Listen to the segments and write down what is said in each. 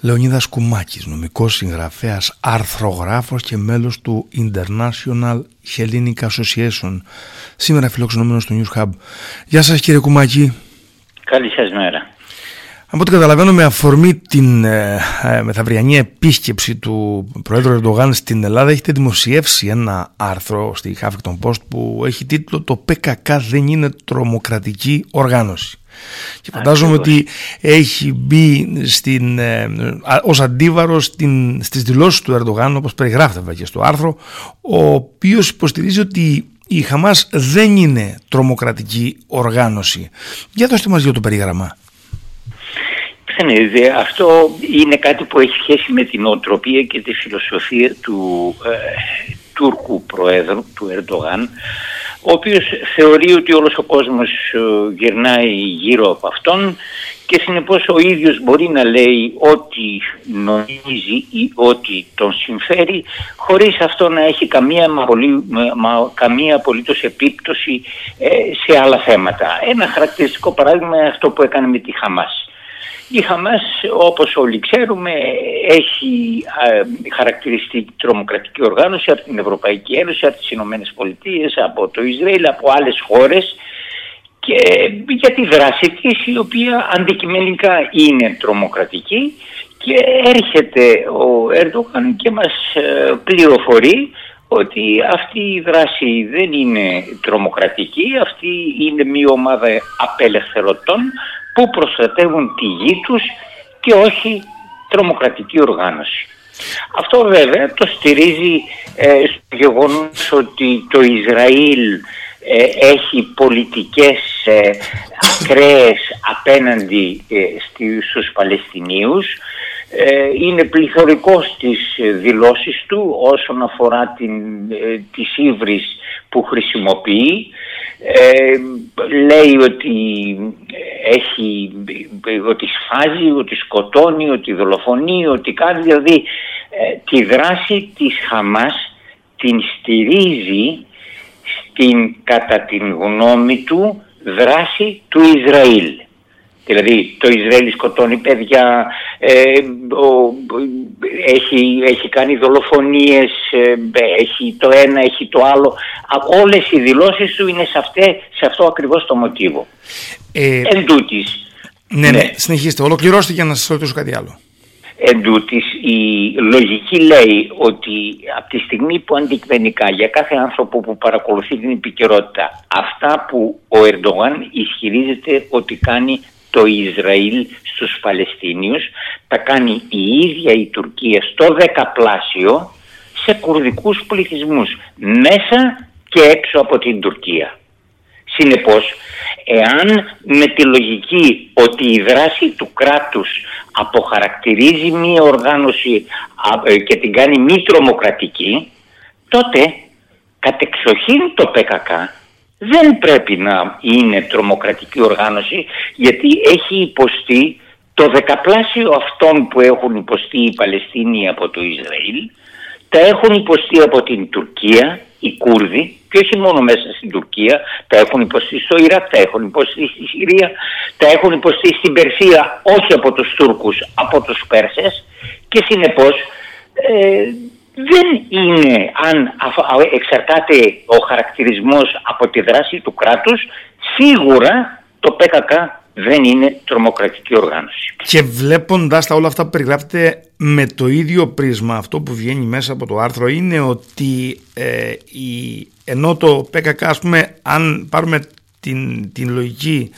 Λεωνίδας Κουμάκης, νομικός συγγραφέας, αρθρογράφος και μέλος του International Hellenic Association. Σήμερα φιλοξενούμενος στο News Hub. Γεια σας κύριε Κουμάκη. Καλή σας μέρα. Από ό,τι καταλαβαίνω με αφορμή την ε, ε, μεθαυριανή επίσκεψη του Προέδρου Ερντογάν στην Ελλάδα έχετε δημοσιεύσει ένα άρθρο στη Huffington Post που έχει τίτλο «Το ΠΚΚ δεν είναι τρομοκρατική οργάνωση». Και φαντάζομαι ότι έχει μπει στην, ε, ως αντίβαρο στην, στις δηλώσεις του Ερντογάν όπως περιγράφεται και στο άρθρο ο οποίος υποστηρίζει ότι η Χαμάς δεν είναι τρομοκρατική οργάνωση. Για δώστε μας για το περίγραμμα. Αυτό είναι κάτι που έχει σχέση με την οτροπία και τη φιλοσοφία του ε, Τούρκου Προέδρου, του Ερντογάν, ο οποίος θεωρεί ότι όλος ο κόσμος ε, γυρνάει γύρω από αυτόν και συνεπώς ο ίδιος μπορεί να λέει ό,τι νομίζει ή ό,τι τον συμφέρει χωρίς αυτό να έχει καμία, μα, καμία απολύτως επίπτωση ε, σε άλλα θέματα. Ένα χαρακτηριστικό παράδειγμα είναι αυτό που έκανε με τη Χαμάς. Η Χαμάς όπως όλοι ξέρουμε έχει χαρακτηριστεί τρομοκρατική οργάνωση από την Ευρωπαϊκή Ένωση, από τις Ηνωμένες Πολιτείες, από το Ισραήλ, από άλλες χώρες και για τη δράση της η οποία αντικειμενικά είναι τρομοκρατική και έρχεται ο Ερντογάν και μας ε, πληροφορεί ότι αυτή η δράση δεν είναι τρομοκρατική, αυτή είναι μια ομάδα απελευθερωτών που προστατεύουν τη γη τους και όχι τρομοκρατική οργάνωση. Αυτό βέβαια το στηρίζει ε, στο γεγονός ότι το Ισραήλ ε, έχει πολιτικές ε, ακραίες απέναντι ε, στους Παλαιστινίους ε, είναι πληθωρικός στις δηλώσεις του όσον αφορά την, τις που χρησιμοποιεί λέει ότι έχει, ότι σφάζει, ότι σκοτώνει, ότι δολοφονεί, ότι κάνει δηλαδή τη δράση της Χαμάς την στηρίζει στην κατά την γνώμη του δράση του Ισραήλ. Δηλαδή το Ισραήλ σκοτώνει παιδιά, ε, έχει, έχει κάνει δολοφονίες, ε, έχει το ένα, έχει το άλλο. Όλες οι δηλώσεις του είναι σε, αυτέ, σε αυτό ακριβώς το μοτίβο. Ε, Εν τούτης, ναι, ναι, ναι, συνεχίστε. Ολοκληρώστε για να σας ρωτήσω κάτι άλλο. Εν τούτης, η λογική λέει ότι από τη στιγμή που αντικειμενικά για κάθε άνθρωπο που παρακολουθεί την επικαιρότητα αυτά που ο Ερντογάν ισχυρίζεται ότι κάνει το Ισραήλ στους Παλαιστίνιους τα κάνει η ίδια η Τουρκία στο δεκαπλάσιο σε κουρδικούς πληθυσμούς μέσα και έξω από την Τουρκία. Συνεπώς, εάν με τη λογική ότι η δράση του κράτους αποχαρακτηρίζει μία οργάνωση ε, και την κάνει μη τρομοκρατική, τότε κατεξοχήν το ΠΚΚ δεν πρέπει να είναι τρομοκρατική οργάνωση γιατί έχει υποστεί το δεκαπλάσιο αυτών που έχουν υποστεί οι Παλαιστίνοι από το Ισραήλ, τα έχουν υποστεί από την Τουρκία, οι Κούρδοι, και όχι μόνο μέσα στην Τουρκία, τα έχουν υποστεί στο Ιράκ, τα έχουν υποστεί στη Συρία, τα έχουν υποστεί στην Περσία, όχι από τους Τούρκους, από τους Πέρσες και συνεπώς ε, δεν είναι αν εξαρτάται ο χαρακτηρισμός από τη δράση του κράτους, σίγουρα το ΠΚΚ δεν είναι τρομοκρατική οργάνωση. Και βλέποντας τα όλα αυτά που περιγράφετε με το ίδιο πρίσμα αυτό που βγαίνει μέσα από το άρθρο είναι ότι ε, η, ενώ το ΠΚΚ ας πούμε αν πάρουμε την, την λογική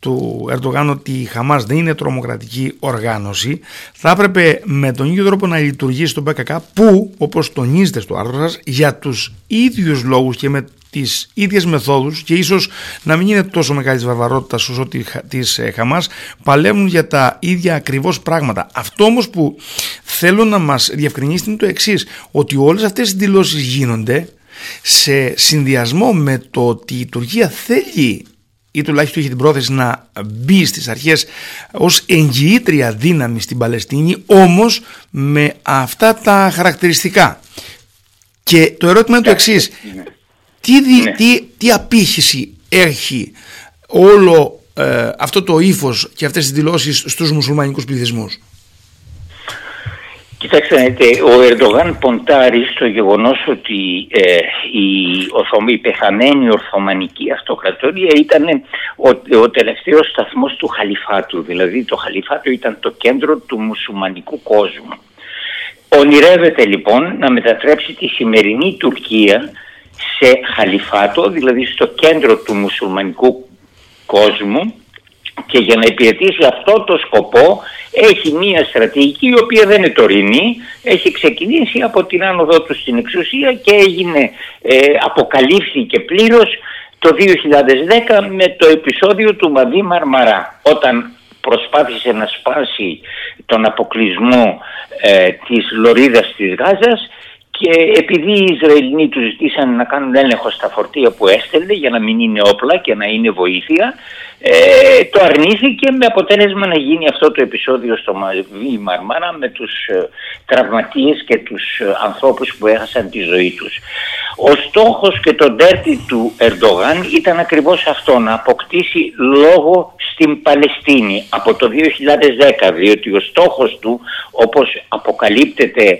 του Ερντογάν ότι η Χαμάς δεν είναι τρομοκρατική οργάνωση θα έπρεπε με τον ίδιο τρόπο να λειτουργήσει το ΠΚΚ που όπως τονίζετε στο άρθρο σας για τους ίδιους λόγους και με τις ίδιες μεθόδους και ίσως να μην είναι τόσο μεγάλης βαρβαρότητας όσο της ε, Χαμάς παλεύουν για τα ίδια ακριβώς πράγματα. Αυτό όμως που θέλω να μας διευκρινίσει είναι το εξής ότι όλες αυτές οι δηλώσεις γίνονται σε συνδυασμό με το ότι η Τουρκία θέλει ή τουλάχιστον έχει την πρόθεση να μπει στις αρχές ως εγγυήτρια δύναμη στην Παλαιστίνη όμως με αυτά τα χαρακτηριστικά. Και το ερώτημα είναι το εξής. Τι, ναι. τι, τι απήχηση έχει όλο ε, αυτό το ύφος και αυτές τις δηλώσεις στους μουσουλμανικούς πληθυσμούς; Κοιτάξτε, ο Ερντογάν ποντάρει στο γεγονός ότι ε, η, η πεθαμένη Ορθωμανική Αυτοκρατορία ήταν ο, ο τελευταίος σταθμός του Χαλιφάτου. Δηλαδή το Χαλιφάτο ήταν το κέντρο του μουσουλμανικού κόσμου. Ονειρεύεται λοιπόν να μετατρέψει τη σημερινή Τουρκία σε Χαλιφάτο, δηλαδή στο κέντρο του μουσουλμανικού κόσμου και για να υπηρετήσει αυτό το σκοπό έχει μία στρατηγική η οποία δεν είναι τωρινή, έχει ξεκινήσει από την άνοδό του στην εξουσία και έγινε, ε, αποκαλύφθηκε πλήρως το 2010 με το επεισόδιο του Μαδί Μαρμαρά. Όταν προσπάθησε να σπάσει τον αποκλεισμό ε, της Λωρίδας της Γάζας και επειδή οι Ισραηλινοί τους ζητήσαν να κάνουν έλεγχο στα φορτία που έστελνε για να μην είναι όπλα και να είναι βοήθεια, ε, το αρνήθηκε με αποτέλεσμα να γίνει αυτό το επεισόδιο στο Μαβί Μαρμάρα με τους ε, τραυματίες και τους ε, ανθρώπους που έχασαν τη ζωή τους. Ο στόχος και το ντέρτι του Ερντογάν ήταν ακριβώς αυτό, να αποκτήσει λόγο στην Παλαιστίνη από το 2010, διότι ο στόχος του, όπως αποκαλύπτεται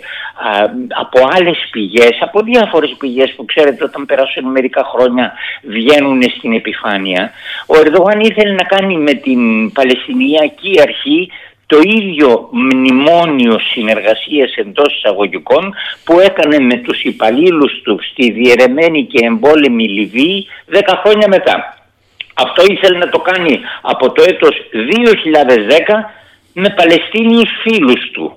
από άλλες πηγές, από διάφορες πηγές που ξέρετε όταν περάσουν μερικά χρόνια βγαίνουν στην επιφάνεια, ο Ερντογάν ήθελε να κάνει με την Παλαιστινιακή Αρχή το ίδιο μνημόνιο συνεργασίας εντός εισαγωγικών που έκανε με τους υπαλλήλους του στη διαιρεμένη και εμπόλεμη Λιβύη 10 χρόνια μετά. Αυτό ήθελε να το κάνει από το έτος 2010 με Παλαιστίνιους φίλους του,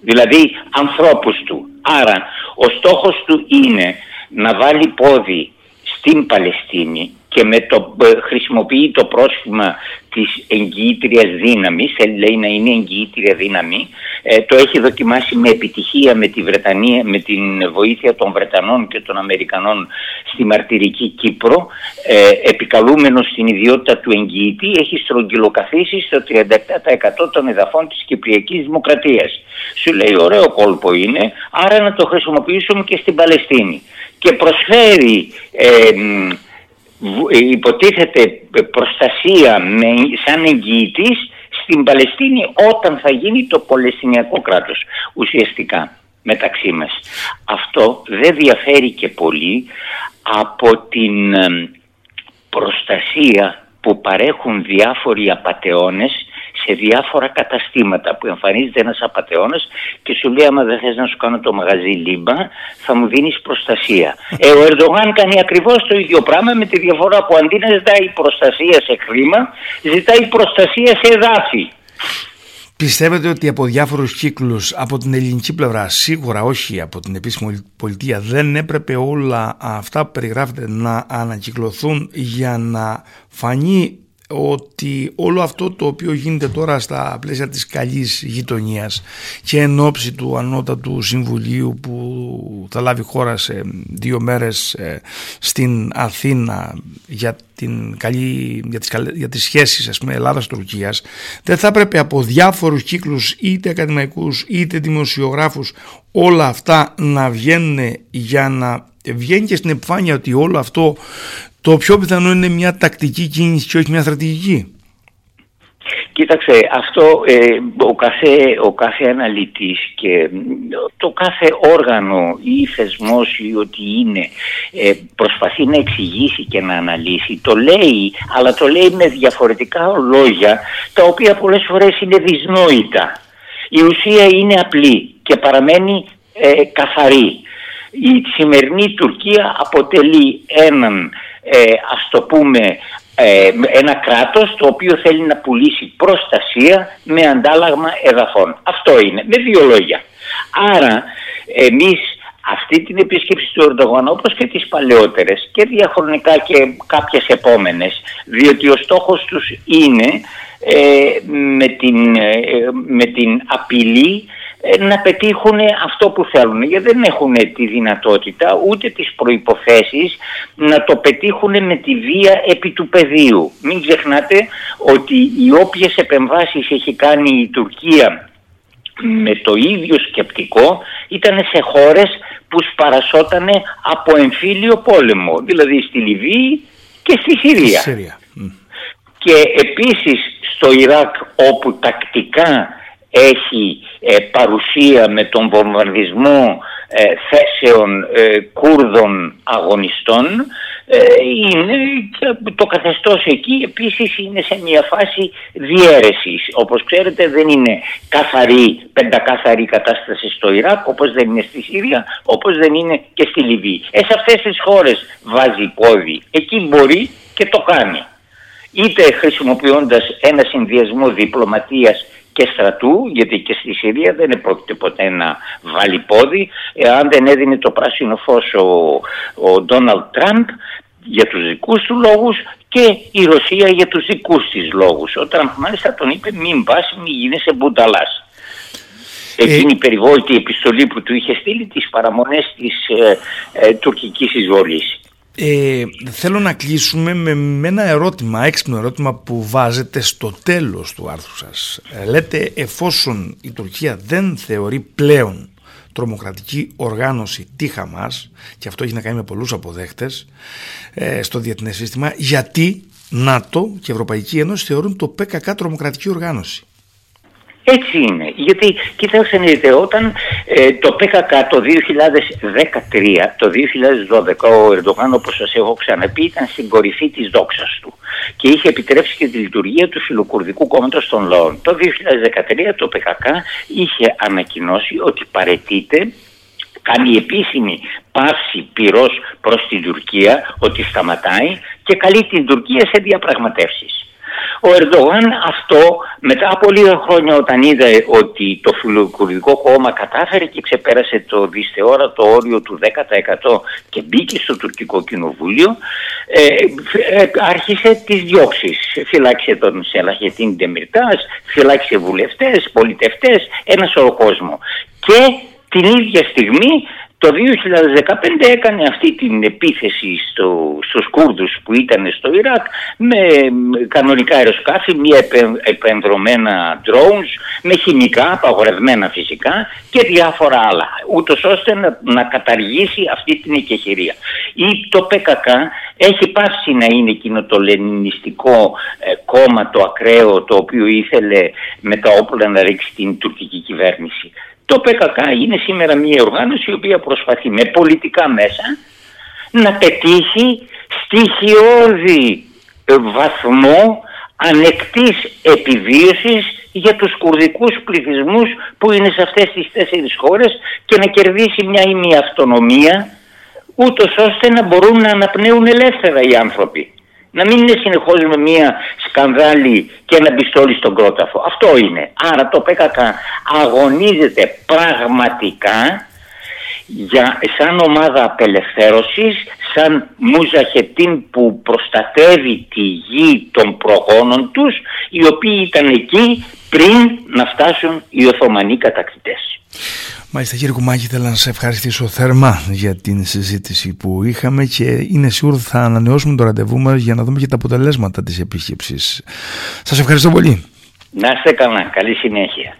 δηλαδή ανθρώπους του. Άρα ο στόχος του είναι να βάλει πόδι στην Παλαιστίνη και με το, ε, χρησιμοποιεί το πρόσχημα της εγγυήτριας δύναμης, λέει να είναι εγγυήτρια δύναμη, ε, το έχει δοκιμάσει με επιτυχία με, τη Βρετανία, με την βοήθεια των Βρετανών και των Αμερικανών στη μαρτυρική Κύπρο, ε, επικαλούμενος στην ιδιότητα του εγγυητή, έχει στρογγυλοκαθίσει στο 37% των εδαφών της Κυπριακής Δημοκρατίας. Σου λέει ωραίο κόλπο είναι, άρα να το χρησιμοποιήσουμε και στην Παλαιστίνη. Και προσφέρει... Ε, υποτίθεται προστασία με, σαν εγγυητής στην Παλαιστίνη όταν θα γίνει το Παλαιστινιακό κράτος ουσιαστικά μεταξύ μας. Αυτό δεν διαφέρει και πολύ από την προστασία που παρέχουν διάφοροι απατεώνες σε διάφορα καταστήματα που εμφανίζεται ένας απατεώνας και σου λέει άμα δεν θες να σου κάνω το μαγαζί λίμπα θα μου δίνεις προστασία. Ε, ο Ερντογάν κάνει ακριβώς το ίδιο πράγμα με τη διαφορά που αντί να ζητάει προστασία σε χρήμα ζητάει προστασία σε εδάφη. Πιστεύετε ότι από διάφορους κύκλους, από την ελληνική πλευρά, σίγουρα όχι από την επίσημη πολιτεία, δεν έπρεπε όλα αυτά που περιγράφεται να ανακυκλωθούν για να φανεί ότι όλο αυτό το οποίο γίνεται τώρα στα πλαίσια της καλής γειτονίας και εν ώψη του ανώτατου συμβουλίου που θα λάβει χώρα σε δύο μέρες ε, στην Αθήνα για, την καλή, για, τις, για τις σχέσεις ας πούμε, Ελλάδας-Τουρκίας δεν θα έπρεπε από διάφορους κύκλους είτε ακαδημαϊκούς είτε δημοσιογράφους όλα αυτά να βγαίνουν για να βγαίνει και στην επιφάνεια ότι όλο αυτό το πιο πιθανό είναι μια τακτική κίνηση και όχι μια στρατηγική. Κοίταξε, αυτό ε, ο, κάθε, ο κάθε αναλυτής και το κάθε όργανο ή θεσμός ή ό,τι είναι ε, προσπαθεί να εξηγήσει και να αναλύσει. Το λέει, αλλά το λέει με διαφορετικά λόγια, τα οποία πολλές φορές είναι δυσνόητα. Η ουσία είναι απλή και παραμένει ε, καθαρή. Η σημερινή Τουρκία αποτελεί έναν ε, ας το πούμε ε, ένα κράτος το οποίο θέλει να πουλήσει προστασία με αντάλλαγμα εδαφών. Αυτό είναι, με δύο λόγια. Άρα εμείς αυτή την επίσκεψη του Ερντογάν όπως και τις παλαιότερες και διαχρονικά και κάποιες επόμενες διότι ο στόχος τους είναι ε, με, την, ε, με την απειλή ε, να πετύχουν αυτό που θέλουν γιατί δεν έχουν τη δυνατότητα ούτε τις προϋποθέσεις να το πετύχουν με τη βία επί του πεδίου. Μην ξεχνάτε ότι οι όποιες επεμβάσεις έχει κάνει η Τουρκία με το ίδιο σκεπτικό ήταν σε χώρες που σπαρασότανε από εμφύλιο πόλεμο, δηλαδή στη Λιβύη και στη Συρία. Και επίσης στο Ιράκ όπου τακτικά έχει ε, παρουσία με τον βομβαρδισμό ε, θέσεων ε, Κούρδων αγωνιστών είναι το καθεστώς εκεί επίσης είναι σε μια φάση διέρεσης. Όπως ξέρετε δεν είναι καθαρή πεντακάθαρη κατάσταση στο Ιράκ όπως δεν είναι στη Συρία όπως δεν είναι και στη Λιβύη. Ε, σε αυτές τις χώρες βάζει πόδι. Εκεί μπορεί και το κάνει. Είτε χρησιμοποιώντας ένα συνδυασμό διπλωματίας και στρατού, γιατί και στη Συρία δεν επρόκειται ποτέ να βάλει πόδι, αν δεν έδινε το πράσινο φως ο Ντόναλτ Τραμπ για τους δικούς του λόγους και η Ρωσία για τους δικούς της λόγους. Ο Τραμπ μάλιστα τον είπε μην πας, μην γίνεσαι μπουνταλάς. Ε, Εκείνη η περιβόητη επιστολή που του είχε στείλει τις παραμονές της ε, ε, τουρκικής εισβολής. Ε, θέλω να κλείσουμε με, ένα ερώτημα, έξυπνο ερώτημα που βάζετε στο τέλος του άρθρου σας. Ε, λέτε εφόσον η Τουρκία δεν θεωρεί πλέον τρομοκρατική οργάνωση τη Χαμάς και αυτό έχει να κάνει με πολλούς αποδέχτες ε, στο διεθνές σύστημα γιατί ΝΑΤΟ και Ευρωπαϊκή Ένωση θεωρούν το ΠΚΚ τρομοκρατική οργάνωση; Έτσι είναι. Γιατί, κοιτάξτε δείτε, όταν ε, το ΠΚΚ το 2013, το 2012, ο Ερντογάν, όπως σας έχω ξαναπεί, ήταν στην κορυφή της δόξας του και είχε επιτρέψει και τη λειτουργία του φιλοκουρδικού κόμματος των λαών. Το 2013 το ΠΚΚ είχε ανακοινώσει ότι παρετείται κάνει επίσημη πάυση πυρός προς την Τουρκία, ότι σταματάει και καλεί την Τουρκία σε διαπραγματεύσεις. Ο Ερντογάν αυτό μετά από λίγα χρόνια όταν είδε ότι το φιλοκουρδικό κόμμα κατάφερε και ξεπέρασε το δυσθεώρατο όριο του 10% και μπήκε στο τουρκικό κοινοβούλιο ε, ε, άρχισε τις διώξεις. Φυλάξε τον Σελαχετίν Ντεμιρτάς, φυλάξε βουλευτές, πολιτευτές, ένας σωρό κόσμο. Και την ίδια στιγμή το 2015 έκανε αυτή την επίθεση στο, στους Κούρδους που ήταν στο Ιράκ με κανονικά αεροσκάφη, μία επενδρομένα drones, με χημικά, απαγορευμένα φυσικά και διάφορα άλλα, ούτως ώστε να, καταργήσει αυτή την εκεχηρία. Ή το ΠΚΚ έχει πάψει να είναι εκείνο το λενινιστικό ε, κόμμα το ακραίο το οποίο ήθελε με τα όπλα να ρίξει την τουρκική κυβέρνηση. Το ΠΚΚ είναι σήμερα μια οργάνωση η οποία προσπαθεί με πολιτικά μέσα να πετύχει στοιχειώδη βαθμό ανεκτής επιβίωσης για τους κουρδικούς πληθυσμούς που είναι σε αυτές τις τέσσερις χώρες και να κερδίσει μια ημιαυτονομία ούτως ώστε να μπορούν να αναπνέουν ελεύθερα οι άνθρωποι. Να μην είναι συνεχώς με μία σκανδάλη και ένα πιστόλι στον κρόταφο. Αυτό είναι. Άρα το ΠΚΚ αγωνίζεται πραγματικά για, σαν ομάδα απελευθέρωσης, σαν μουζαχετίν που προστατεύει τη γη των προγόνων τους, οι οποίοι ήταν εκεί πριν να φτάσουν οι Οθωμανοί κατακτητές. Μάλιστα κύριε Κουμάκη θέλω να σας ευχαριστήσω θερμά για την συζήτηση που είχαμε και είναι σίγουρο ότι θα ανανεώσουμε το ραντεβού μας για να δούμε και τα αποτελέσματα της επίσκεψης. Σας ευχαριστώ πολύ. Να είστε καλά. Καλή συνέχεια.